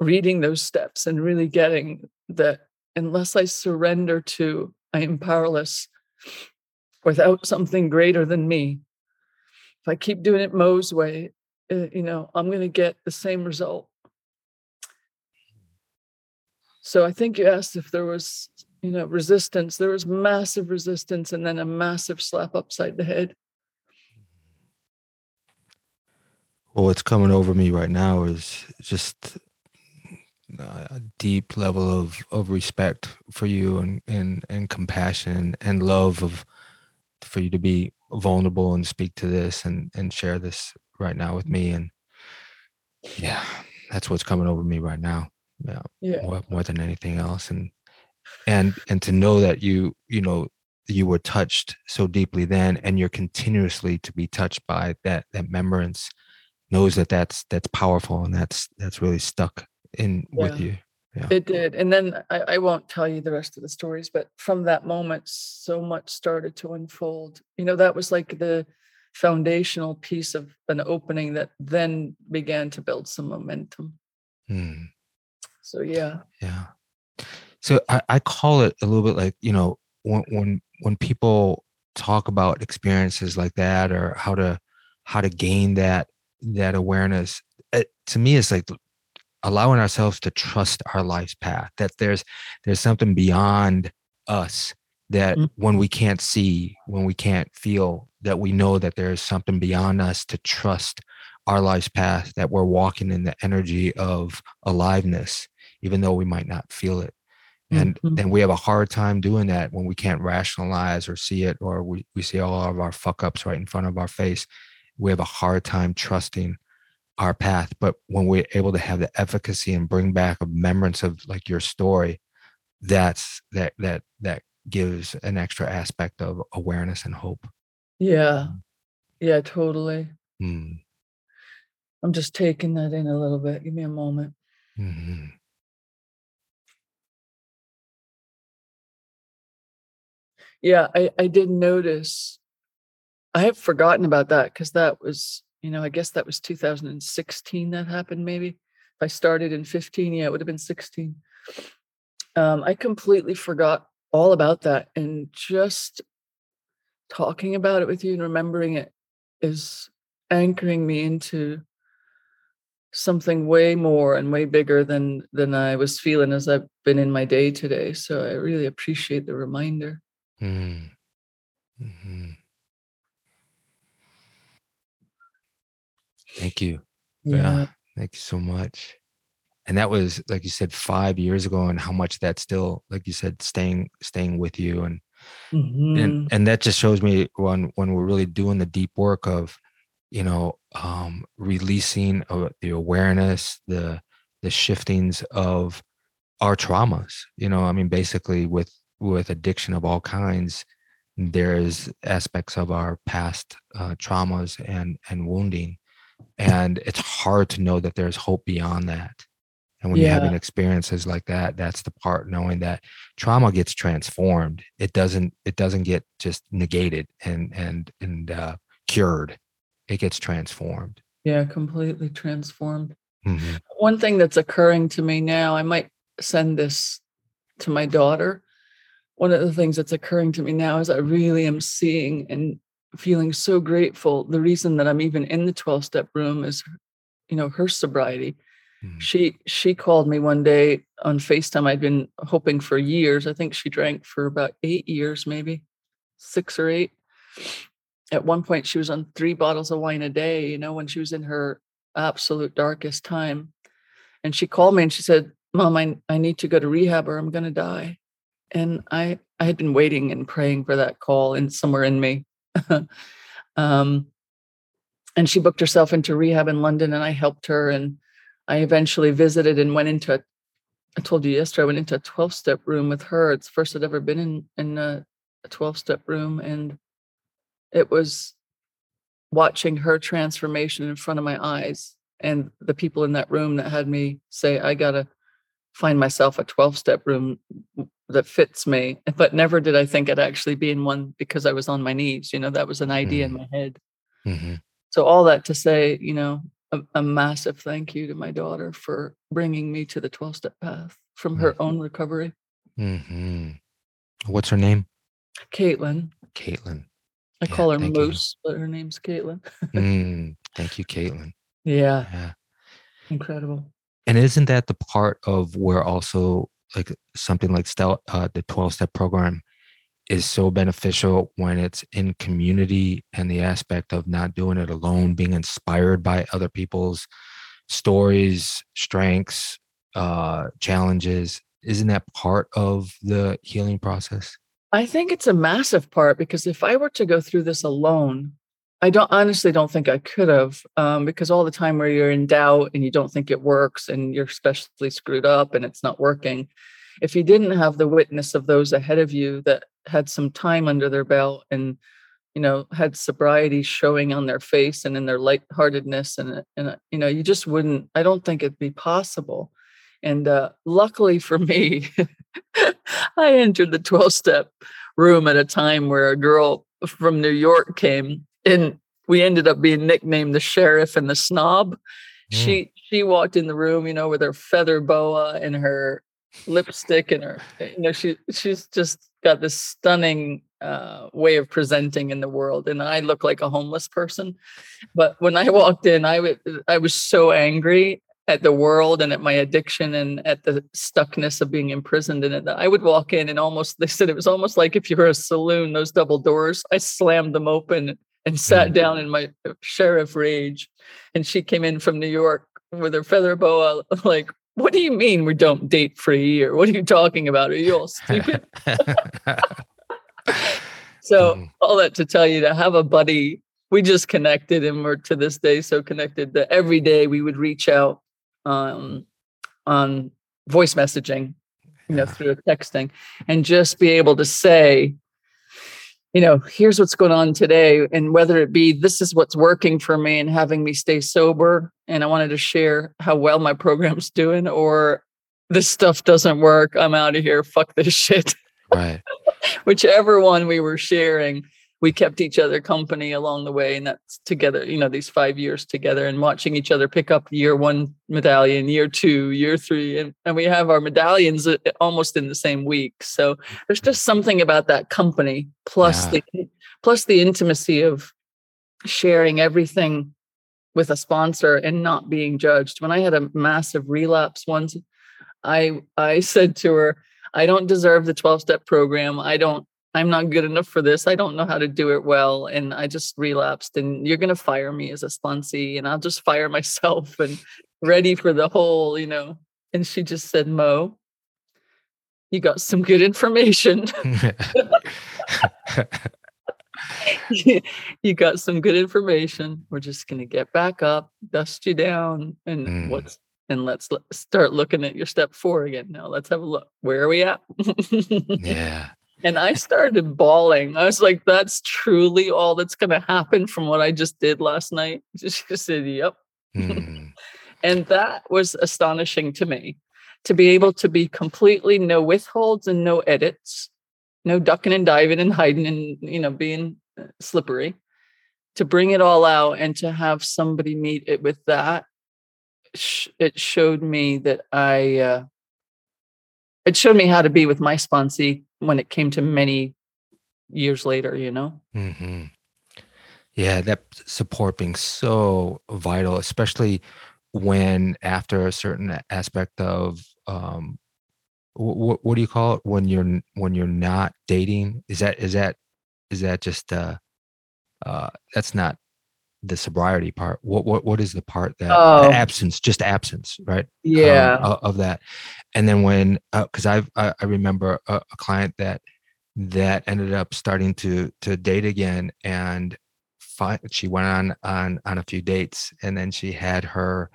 reading those steps and really getting that unless I surrender to I am powerless without something greater than me. If I keep doing it Mo's way, uh, you know, I'm going to get the same result. So I think you asked if there was, you know, resistance. There was massive resistance and then a massive slap upside the head. Well, what's coming over me right now is just a deep level of, of respect for you and, and, and compassion and love of for you to be vulnerable and speak to this and, and share this right now with me. And yeah, that's what's coming over me right now. Yeah. yeah. More, more than anything else. And, and, and to know that you, you know, you were touched so deeply then, and you're continuously to be touched by that, that remembrance knows that that's, that's powerful and that's, that's really stuck in yeah. with you. Yeah. It did. And then I, I, won't tell you the rest of the stories, but from that moment, so much started to unfold. You know, that was like the foundational piece of an opening that then began to build some momentum. Hmm. So yeah. Yeah. So I, I call it a little bit like, you know, when when when people talk about experiences like that or how to how to gain that that awareness, it, to me it's like allowing ourselves to trust our life's path that there's there's something beyond us that mm-hmm. when we can't see when we can't feel that we know that there's something beyond us to trust our life's path that we're walking in the energy of aliveness even though we might not feel it and mm-hmm. and we have a hard time doing that when we can't rationalize or see it or we, we see all of our fuck ups right in front of our face we have a hard time trusting our path but when we're able to have the efficacy and bring back a remembrance of like your story that's that that that gives an extra aspect of awareness and hope yeah yeah totally mm. i'm just taking that in a little bit give me a moment mm-hmm. yeah i i did notice i have forgotten about that because that was you know, I guess that was 2016 that happened, maybe. If I started in 15, yeah, it would have been 16. Um, I completely forgot all about that. And just talking about it with you and remembering it is anchoring me into something way more and way bigger than than I was feeling as I've been in my day today. So I really appreciate the reminder. Mm. Mm-hmm. Thank you. Yeah. yeah. Thank you so much. And that was, like you said, five years ago, and how much that still, like you said, staying staying with you, and mm-hmm. and and that just shows me when when we're really doing the deep work of, you know, um, releasing uh, the awareness, the the shiftings of our traumas. You know, I mean, basically with with addiction of all kinds, there's aspects of our past uh, traumas and and wounding and it's hard to know that there's hope beyond that and when yeah. you're having experiences like that that's the part knowing that trauma gets transformed it doesn't it doesn't get just negated and and and uh, cured it gets transformed yeah completely transformed mm-hmm. one thing that's occurring to me now i might send this to my daughter one of the things that's occurring to me now is i really am seeing and feeling so grateful. The reason that I'm even in the 12 step room is, you know, her sobriety. Mm. She she called me one day on FaceTime. I'd been hoping for years. I think she drank for about eight years, maybe six or eight. At one point, she was on three bottles of wine a day. You know, when she was in her absolute darkest time, and she called me and she said, "Mom, I I need to go to rehab or I'm going to die." And I I had been waiting and praying for that call and somewhere in me. um, and she booked herself into rehab in London, and I helped her and I eventually visited and went into, I told you yesterday, I went into a 12 step room with her. It's the first I'd ever been in, in a 12 step room. And it was watching her transformation in front of my eyes and the people in that room that had me say, I got to find myself a 12 step room that fits me. But never did I think I'd actually be in one because I was on my knees. You know, that was an idea mm-hmm. in my head. Mm-hmm. So, all that to say, you know, a, a, massive thank you to my daughter for bringing me to the 12 step path from her mm-hmm. own recovery. Mm-hmm. What's her name? Caitlin. Caitlin. I yeah, call her Moose, you. but her name's Caitlin. mm, thank you, Caitlin. Yeah. yeah. Incredible. And isn't that the part of where also like something like Stel- uh, the 12 step program is so beneficial when it's in community and the aspect of not doing it alone, being inspired by other people's stories, strengths, uh, challenges. Isn't that part of the healing process? I think it's a massive part because if I were to go through this alone, I don't honestly don't think I could have um, because all the time where you're in doubt and you don't think it works and you're especially screwed up and it's not working, if you didn't have the witness of those ahead of you that had some time under their belt and you know had sobriety showing on their face and in their lightheartedness and and you know you just wouldn't i don't think it'd be possible and uh, luckily for me i entered the 12 step room at a time where a girl from new york came and we ended up being nicknamed the sheriff and the snob mm. she she walked in the room you know with her feather boa and her lipstick and her you know she she's just got this stunning uh, way of presenting in the world and i look like a homeless person but when i walked in i was i was so angry at the world and at my addiction and at the stuckness of being imprisoned in it that i would walk in and almost they said it was almost like if you were a saloon those double doors i slammed them open and sat mm. down in my sheriff rage and she came in from new york with her feather boa like what do you mean we don't date for a year? What are you talking about? Are you all stupid? so mm. all that to tell you to have a buddy, we just connected and we're to this day so connected that every day we would reach out um, on voice messaging, you know, through texting and just be able to say, you know, here's what's going on today. And whether it be this is what's working for me and having me stay sober, and I wanted to share how well my program's doing, or this stuff doesn't work. I'm out of here. Fuck this shit. Right. Whichever one we were sharing, we kept each other company along the way and that's together you know these five years together and watching each other pick up year one medallion year two year three and, and we have our medallions uh, almost in the same week. So there's just something about that company plus yeah. the plus the intimacy of sharing everything with a sponsor and not being judged. When i had a massive relapse once i i said to her i don't deserve the 12 step program. I don't I'm not good enough for this. I don't know how to do it well. And I just relapsed. And you're going to fire me as a sponsee, and I'll just fire myself and ready for the whole, you know. And she just said, Mo, you got some good information. you got some good information. We're just going to get back up, dust you down, and mm. what's and let's start looking at your step four again. Now let's have a look. Where are we at? yeah. And I started bawling. I was like, that's truly all that's going to happen from what I just did last night. She said, yep. Mm. and that was astonishing to me to be able to be completely no withholds and no edits, no ducking and diving and hiding and, you know, being uh, slippery, to bring it all out and to have somebody meet it with that. It showed me that I, uh, it showed me how to be with my sponsee when it came to many years later, you know? Mm-hmm. Yeah, that support being so vital, especially when after a certain aspect of um what, what do you call it when you're when you're not dating is that is that is that just uh uh that's not the sobriety part what what what is the part that Oh, absence just absence right um, yeah. of, of that and then when because i've I, I remember a, a client that that ended up starting to to date again and fi- she went on on on a few dates and then she had her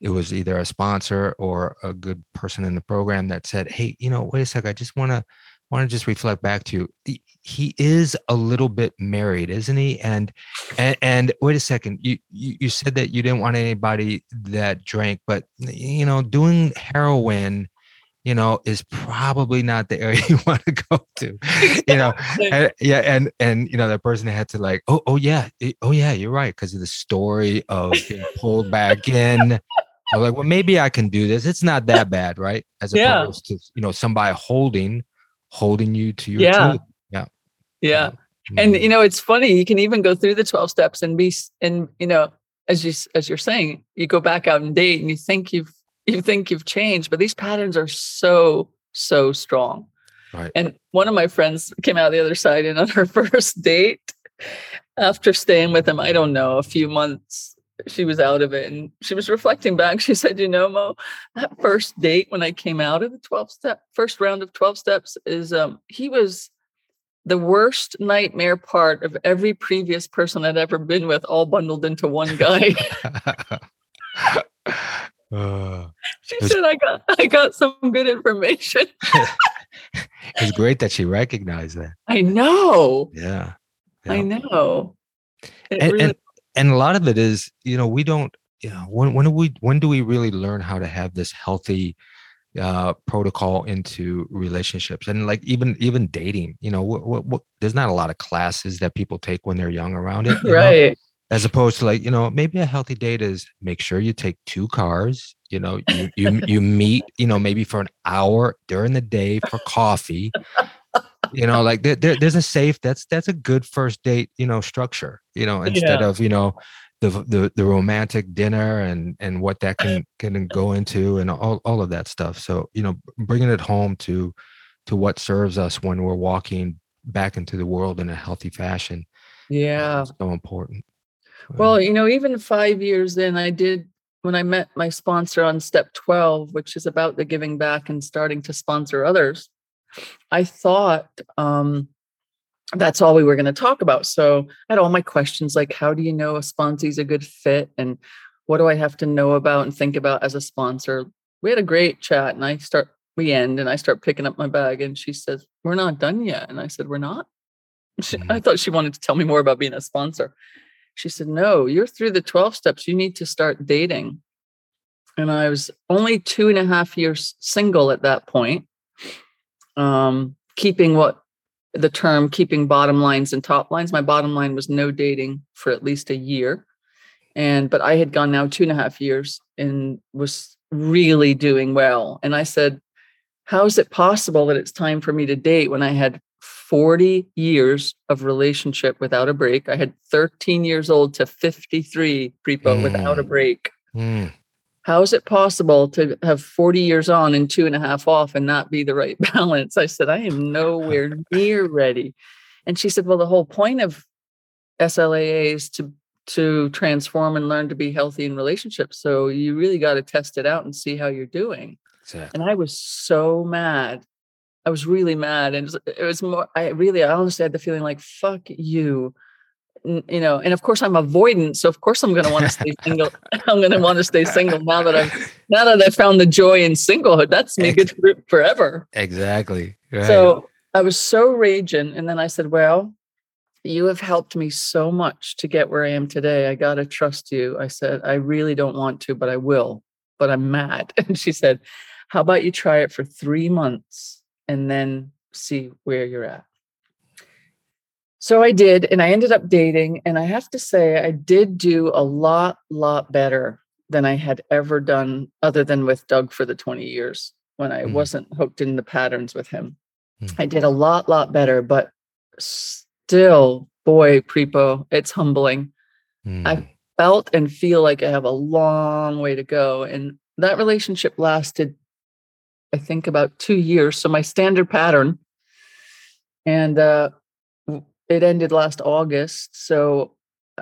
it was either a sponsor or a good person in the program that said hey you know wait a sec i just want to want to just reflect back to you. He, is a little bit married isn't he? And and, and wait a second you, you you said that you didn't want anybody that drank but you know doing heroin you know is probably not the area you want to go to you know? And, yeah and and you know that person had to like oh oh yeah oh yeah you're right because of the story of being pulled back in. I was like well maybe i can do this. It's not that bad right? As Yeah. opposed to you know somebody holding holding you to your Yeah. truth Yeah. And Mhm. you know, it's funny. You can even go through the twelve steps and be, and you know, as you as you're saying, you go back out and date, and you think you've you think you've changed, but these patterns are so so strong. Right. And one of my friends came out the other side, and on her first date, after staying with him, I don't know, a few months, she was out of it, and she was reflecting back. She said, "You know, Mo, that first date when I came out of the twelve step first round of twelve steps is um he was." the worst nightmare part of every previous person I'd ever been with, all bundled into one guy. Uh, she said, "I got, I got some good information." it's great that she recognized that I know, yeah I know. It and, really- and and a lot of it is you know we don't you know when when do we when do we really learn how to have this healthy uh protocol into relationships and like even even dating you know what, what, what there's not a lot of classes that people take when they're young around it you know? right? as opposed to like you know maybe a healthy date is make sure you take two cars you know you you, you meet you know maybe for an hour during the day for coffee you know like there, there, there's a safe that's that's a good first date you know structure you know instead Yeah. of you know the, the the romantic dinner and and what that can can go into and all, all of that stuff so you know bringing it home to to what serves us when we're walking back into the world in a healthy fashion Yeah. so important Well, you know, even five years in, I did when I met my sponsor on step 12, which is about the giving back and starting to sponsor others. I thought um, that's all we were going to talk about. So I had all my questions like, how do you know a sponsee is a good fit? And what do I have to know about and think about as a sponsor? We had a great chat and I start, we end and I start picking up my bag and she says, We're not done yet. And I said, We're not. She, I thought she wanted to tell me more about being a sponsor. She said, No, you're through the 12 steps. You need to start dating. And I was only two and a half years single at that point, um, keeping what the term keeping bottom lines and top lines. My bottom line was no dating for at least a year. And but I had gone now two and a half years and was really doing well. And I said, How is it possible that it's time for me to date when I had 40 years of relationship without a break? I had 13 years old to 53 Prepo without a Mm. break. Mm. How is it possible to have 40 years on and two and a half off and not be the right balance? I said, I am nowhere near ready. And she said, Well, the whole point of SLAA is to to transform and learn to be healthy in relationships. So you really got to test it out and see how you're doing. Exactly. And I was so mad. I was really mad. And it was, it was more, I really, I honestly had the feeling like, fuck you. You know, and of course I'm avoidant. So of course I'm going to want to stay single. I'm going to want to stay single now that I've, now that I found the joy in singlehood. That's me good for, forever. Exactly. Right. So I was so raging. And then I said, Well, you have helped me so much to get where I am today. I got to trust you. I said, I really don't want to, but I will, but I'm mad. And she said, How about you try it for three months and then see where you're at? So I did, and I ended up dating. And I have to say, I did do a lot, lot better than I had ever done, other than with Doug for the 20 years when I Mhm. wasn't hooked in the patterns with him. Mm. I did a lot, lot better, but still, boy, Prepo, it's humbling. Mm. I- felt and feel like I have a long way to go. And that relationship lasted, I think, about two years. So my standard pattern. And uh, it ended last August. So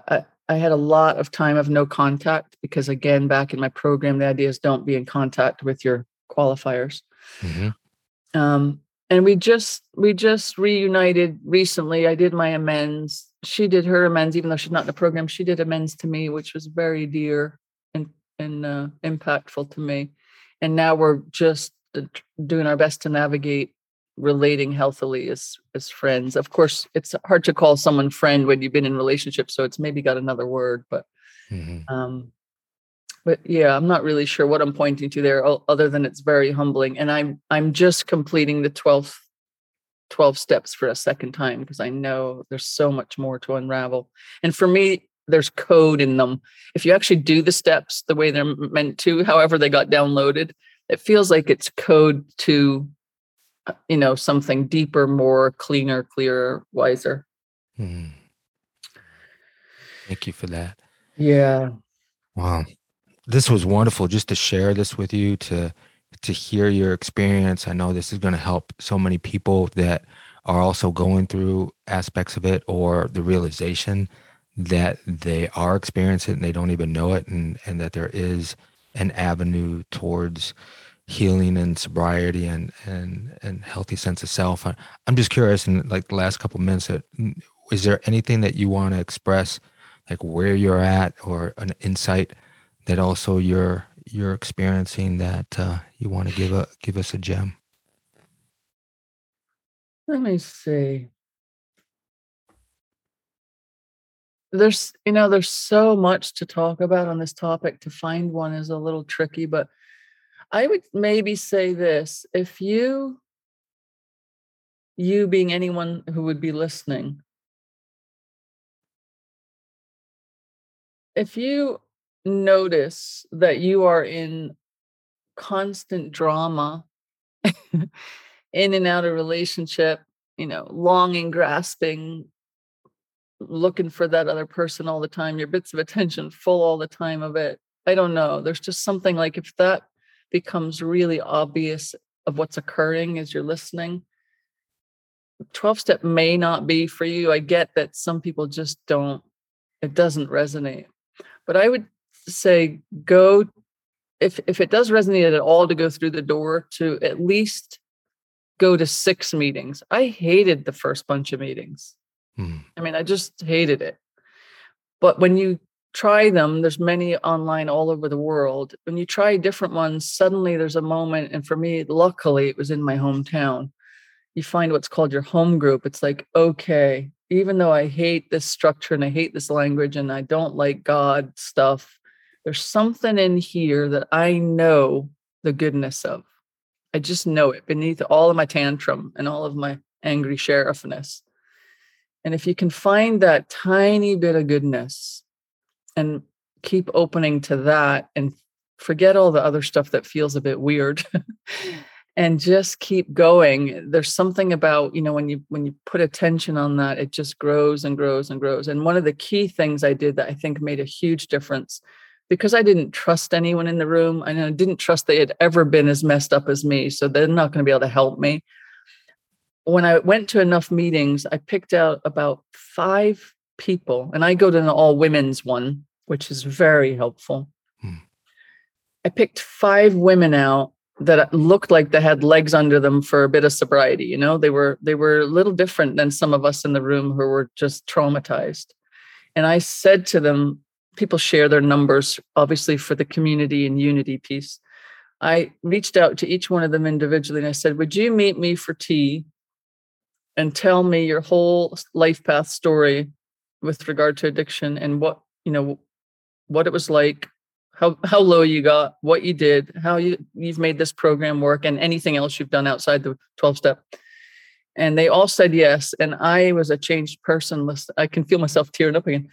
I, I had a lot of time of no contact because, again, back in my program, the idea is don't be in contact with your qualifiers. Mm-hmm. Um, and we just we just reunited recently. I did my amends. She did her amends, even though she's not in the program. She did amends to me, which was very dear and and uh, impactful to me. And now we're just uh, doing our best to navigate relating healthily as as friends. Of course, it's hard to call someone friend when you've been in relationships, so it's maybe got another word, but mm-hmm. um but yeah, I'm not really sure what I'm pointing to there other than it's very humbling and I'm I'm just completing the 12th 12 steps for a second time because I know there's so much more to unravel. And for me, there's code in them. If you actually do the steps the way they're meant to, however they got downloaded, it feels like it's code to you know something deeper more cleaner clearer wiser. Hmm thank you for that. Yeah. Wow. This was wonderful just to share this with you to to hear your experience. I know this is going to help so many people that are also going through aspects of it or the realization that they are experiencing it and they don't even know it and and that there is an avenue towards healing and sobriety and and and healthy sense of self. I'm just curious in like the last couple minutes, uh, is there anything that you want to express, like where you're at, or an insight that also you're you're experiencing that uh, you want to give a give us a gem? Let me see. There's, you know, there's so much to talk about on this topic. To find one is a little tricky, but I would maybe say this if you, you being anyone who would be listening, if you notice that you are in constant drama in and out of relationship, you know, longing, grasping, looking for that other person all the time, your bits of attention full all the time of it. I don't know. There's just something like if that becomes really obvious of what's occurring as you're listening. 12 step may not be for you. I get that some people just don't it doesn't resonate but i would say go if if it does resonate at all to go through the door to at least go to six meetings. I hated the first bunch of meetings. Hmm. i mean i just hated it. But when you try them there's many online all over the world. When you try different ones suddenly there's a moment and for me luckily it was in my hometown. You find what's called your home group. It's like okay even though i hate this structure and i hate this language and i don't like god stuff there's something in here that i know the goodness of. I just know it beneath all of my tantrum and all of my angry sheriffness. And if you can find that tiny bit of goodness and keep opening to that and forget all the other stuff that feels a bit weird and just keep going. There's something about you know when you when you put attention on that it just grows and grows and grows. And one of the key things i did that i think made a huge difference because i didn't trust anyone in the room and i didn't trust they had ever been as messed up as me so they're not going to be able to help me. When i went to enough meetings i picked out about five people, and I go to an all women's one, which is very helpful. Hmm. I picked five women out that looked like they had legs under them for a bit of sobriety. You know, they were they were a little different than some of us in the room who were just traumatized. And I said to them, people share their numbers, obviously for the community and unity piece. I reached out to each one of them individually and I said, Would you meet me for tea and tell me your whole life path story with regard to addiction and what you know what it was like how how low you got what you did how you you've made this program work and anything else you've done outside the 12 step. And they all said yes and i was a changed person i can feel myself tearing up again.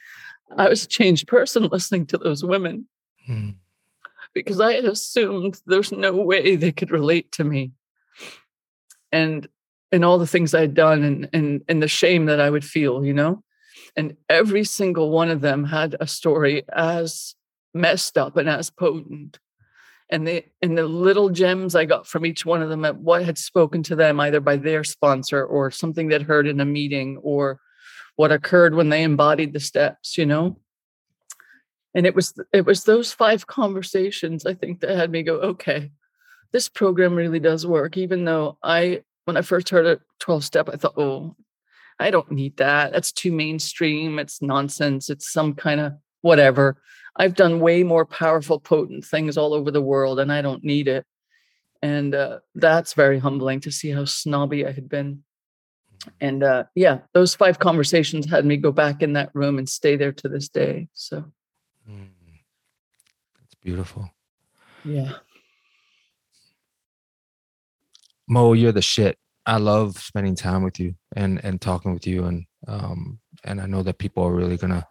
I was a changed person listening to those women hmm. because i had assumed there's no way they could relate to me. And and all the things i'd done and and and the shame that i would feel you know And every single one of them had a story as messed up and as potent. And the and the little gems I got from each one of them at what had spoken to them either by their sponsor or something that heard in a meeting or what occurred when they embodied the steps, you know? And it was it was those five conversations I think that had me go, okay, this program really does work. Even though I when I first heard a 12 step, I thought, oh, I don't need that. That's too mainstream. It's nonsense. It's some kind of whatever. I've done way more powerful, potent things all over the world, and I don't need it. And uh, that's very humbling to see how snobby I had been. And uh, yeah, those five conversations had me go back in that room and stay there to this day. So Mm. That's beautiful. yeah. Mo, you're the shit. I love spending time with you and and talking with you and um and I know that people are really gonna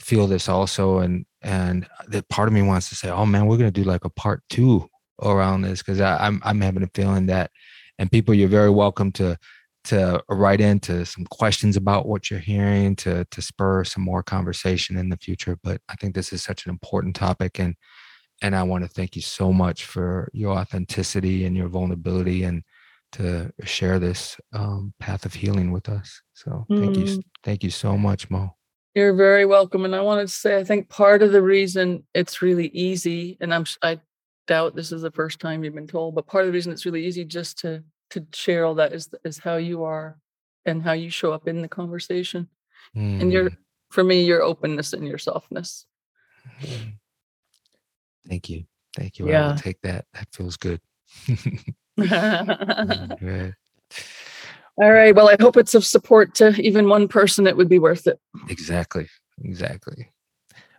feel this also and and that part of me wants to say, oh man, we're gonna do like a part two around this because I'm I'm having a feeling that and people you're very welcome to to write into some questions about what you're hearing to to spur some more conversation in the future. But I think this is such an important topic and and I want to thank you so much for your authenticity and your vulnerability and to share this um, path of healing with us. So thank you, Mm. thank you so much, Mo. You're very welcome. And I wanted to say, I think part of the reason it's really easy, and I'm I doubt this is the first time you've been told, but part of the reason it's really easy just to to share all that is is how you are and how you show up in the conversation. And your Mm, for me, your openness and your softness. mm. Thank you, thank you. I will Yeah. take that. That feels good. all Mm, Good. right. Well, I hope it's of support to even one person. It would be worth it. Exactly, exactly.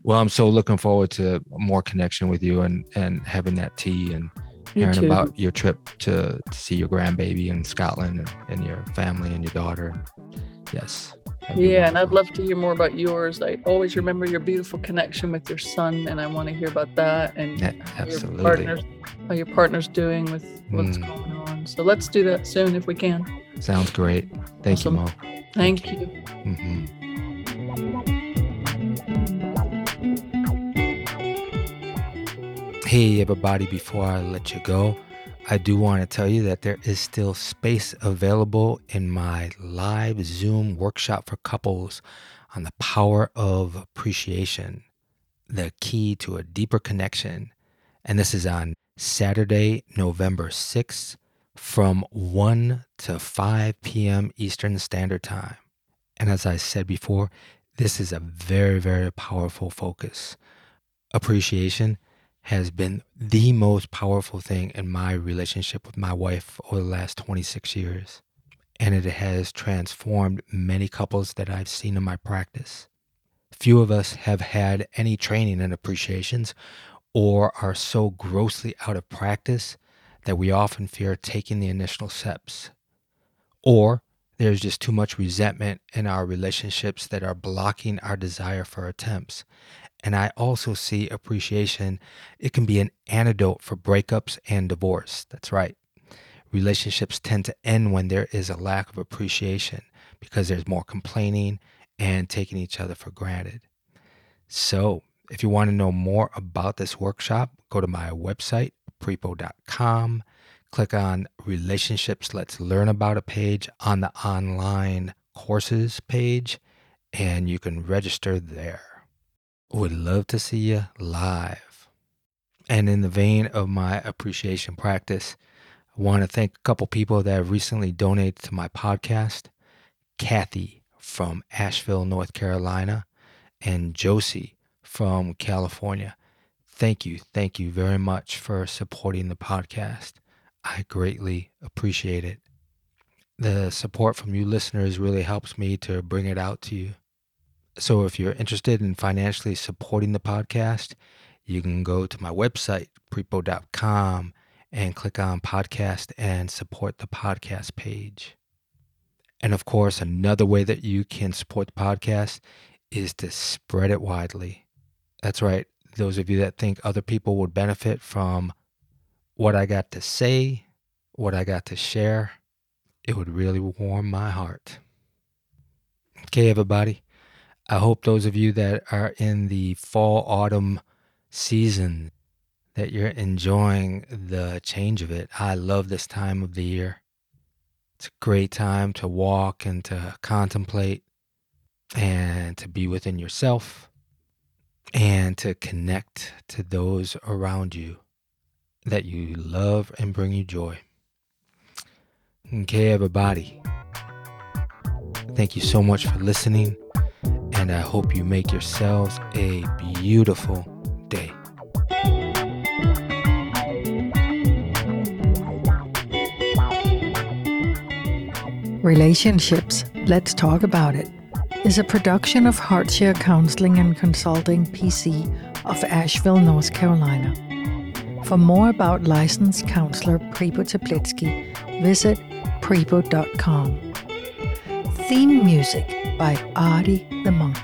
Well, I'm so looking forward to more connection with you and and having that tea and hearing about your trip to, to see your grandbaby in Scotland and, and your family and your daughter. Yes. Yeah, and I'd love to hear more about yours. I always remember your beautiful connection with your son, and I want to hear about that and Yeah, how your absolutely. partner's how your partner's doing with what's Mm. going on. So let's do that soon if we can. Sounds great. Thank Awesome. you, Mo. Thank you. hmm Hey, everybody, before I let you go, I do want to tell you that there is still space available in my live Zoom workshop for couples on the power of appreciation, the key to a deeper connection. And this is on Saturday, November 6th from 1 to 5 p.m. Eastern Standard Time. And as I said before, this is a very, very powerful focus. Appreciation has been the most powerful thing in my relationship with my wife over the last 26 years. And it has transformed many couples that I've seen in my practice. Few of us have had any training in appreciations or are so grossly out of practice that we often fear taking the initial steps. Or there's just too much resentment in our relationships that are blocking our desire for attempts. And I also see appreciation, it can be an antidote for breakups and divorce. That's right. Relationships tend to end when there is a lack of appreciation because there's more complaining and taking each other for granted. So, if you want to know more about this workshop, go to my website, prepo.com, click on Relationships Let's Learn About a page on the online courses page, and you can register there. Would love to see you live. And in the vein of my appreciation practice, I want to thank a couple people that have recently donated to my podcast Kathy from Asheville, North Carolina, and Josie from California. Thank you. Thank you very much for supporting the podcast. I greatly appreciate it. The support from you listeners really helps me to bring it out to you. So if you're interested in financially supporting the podcast, you can go to my website, prepo.com, and click on podcast and support the podcast page. And of course, another way that you can support the podcast is to spread it widely. That's right. Those of you that think other people would benefit from what I got to say, what I got to share, it would really warm my heart. Okay, everybody. I hope those of you that are in the fall autumn season that you're enjoying the change of it. I love this time of the year. It's a great time to walk and to contemplate and to be within yourself and to connect to those around you that you love and bring you joy. Okay, everybody. Thank you so much for listening, and I hope you make yourselves a beautiful day. Relationships, Let's Talk About It, is a production of Heartshare Counseling and Consulting PC of Asheville, North Carolina. For more about licensed counselor Prebo Teplitsky, visit prebo.com. Theme music by Artie the Monk.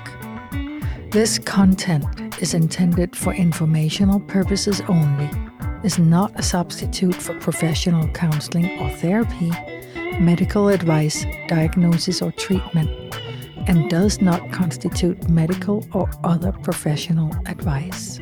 This content is intended for informational purposes only, is not a substitute for professional counseling or therapy, medical advice, diagnosis, or treatment, and does not constitute medical or other professional advice.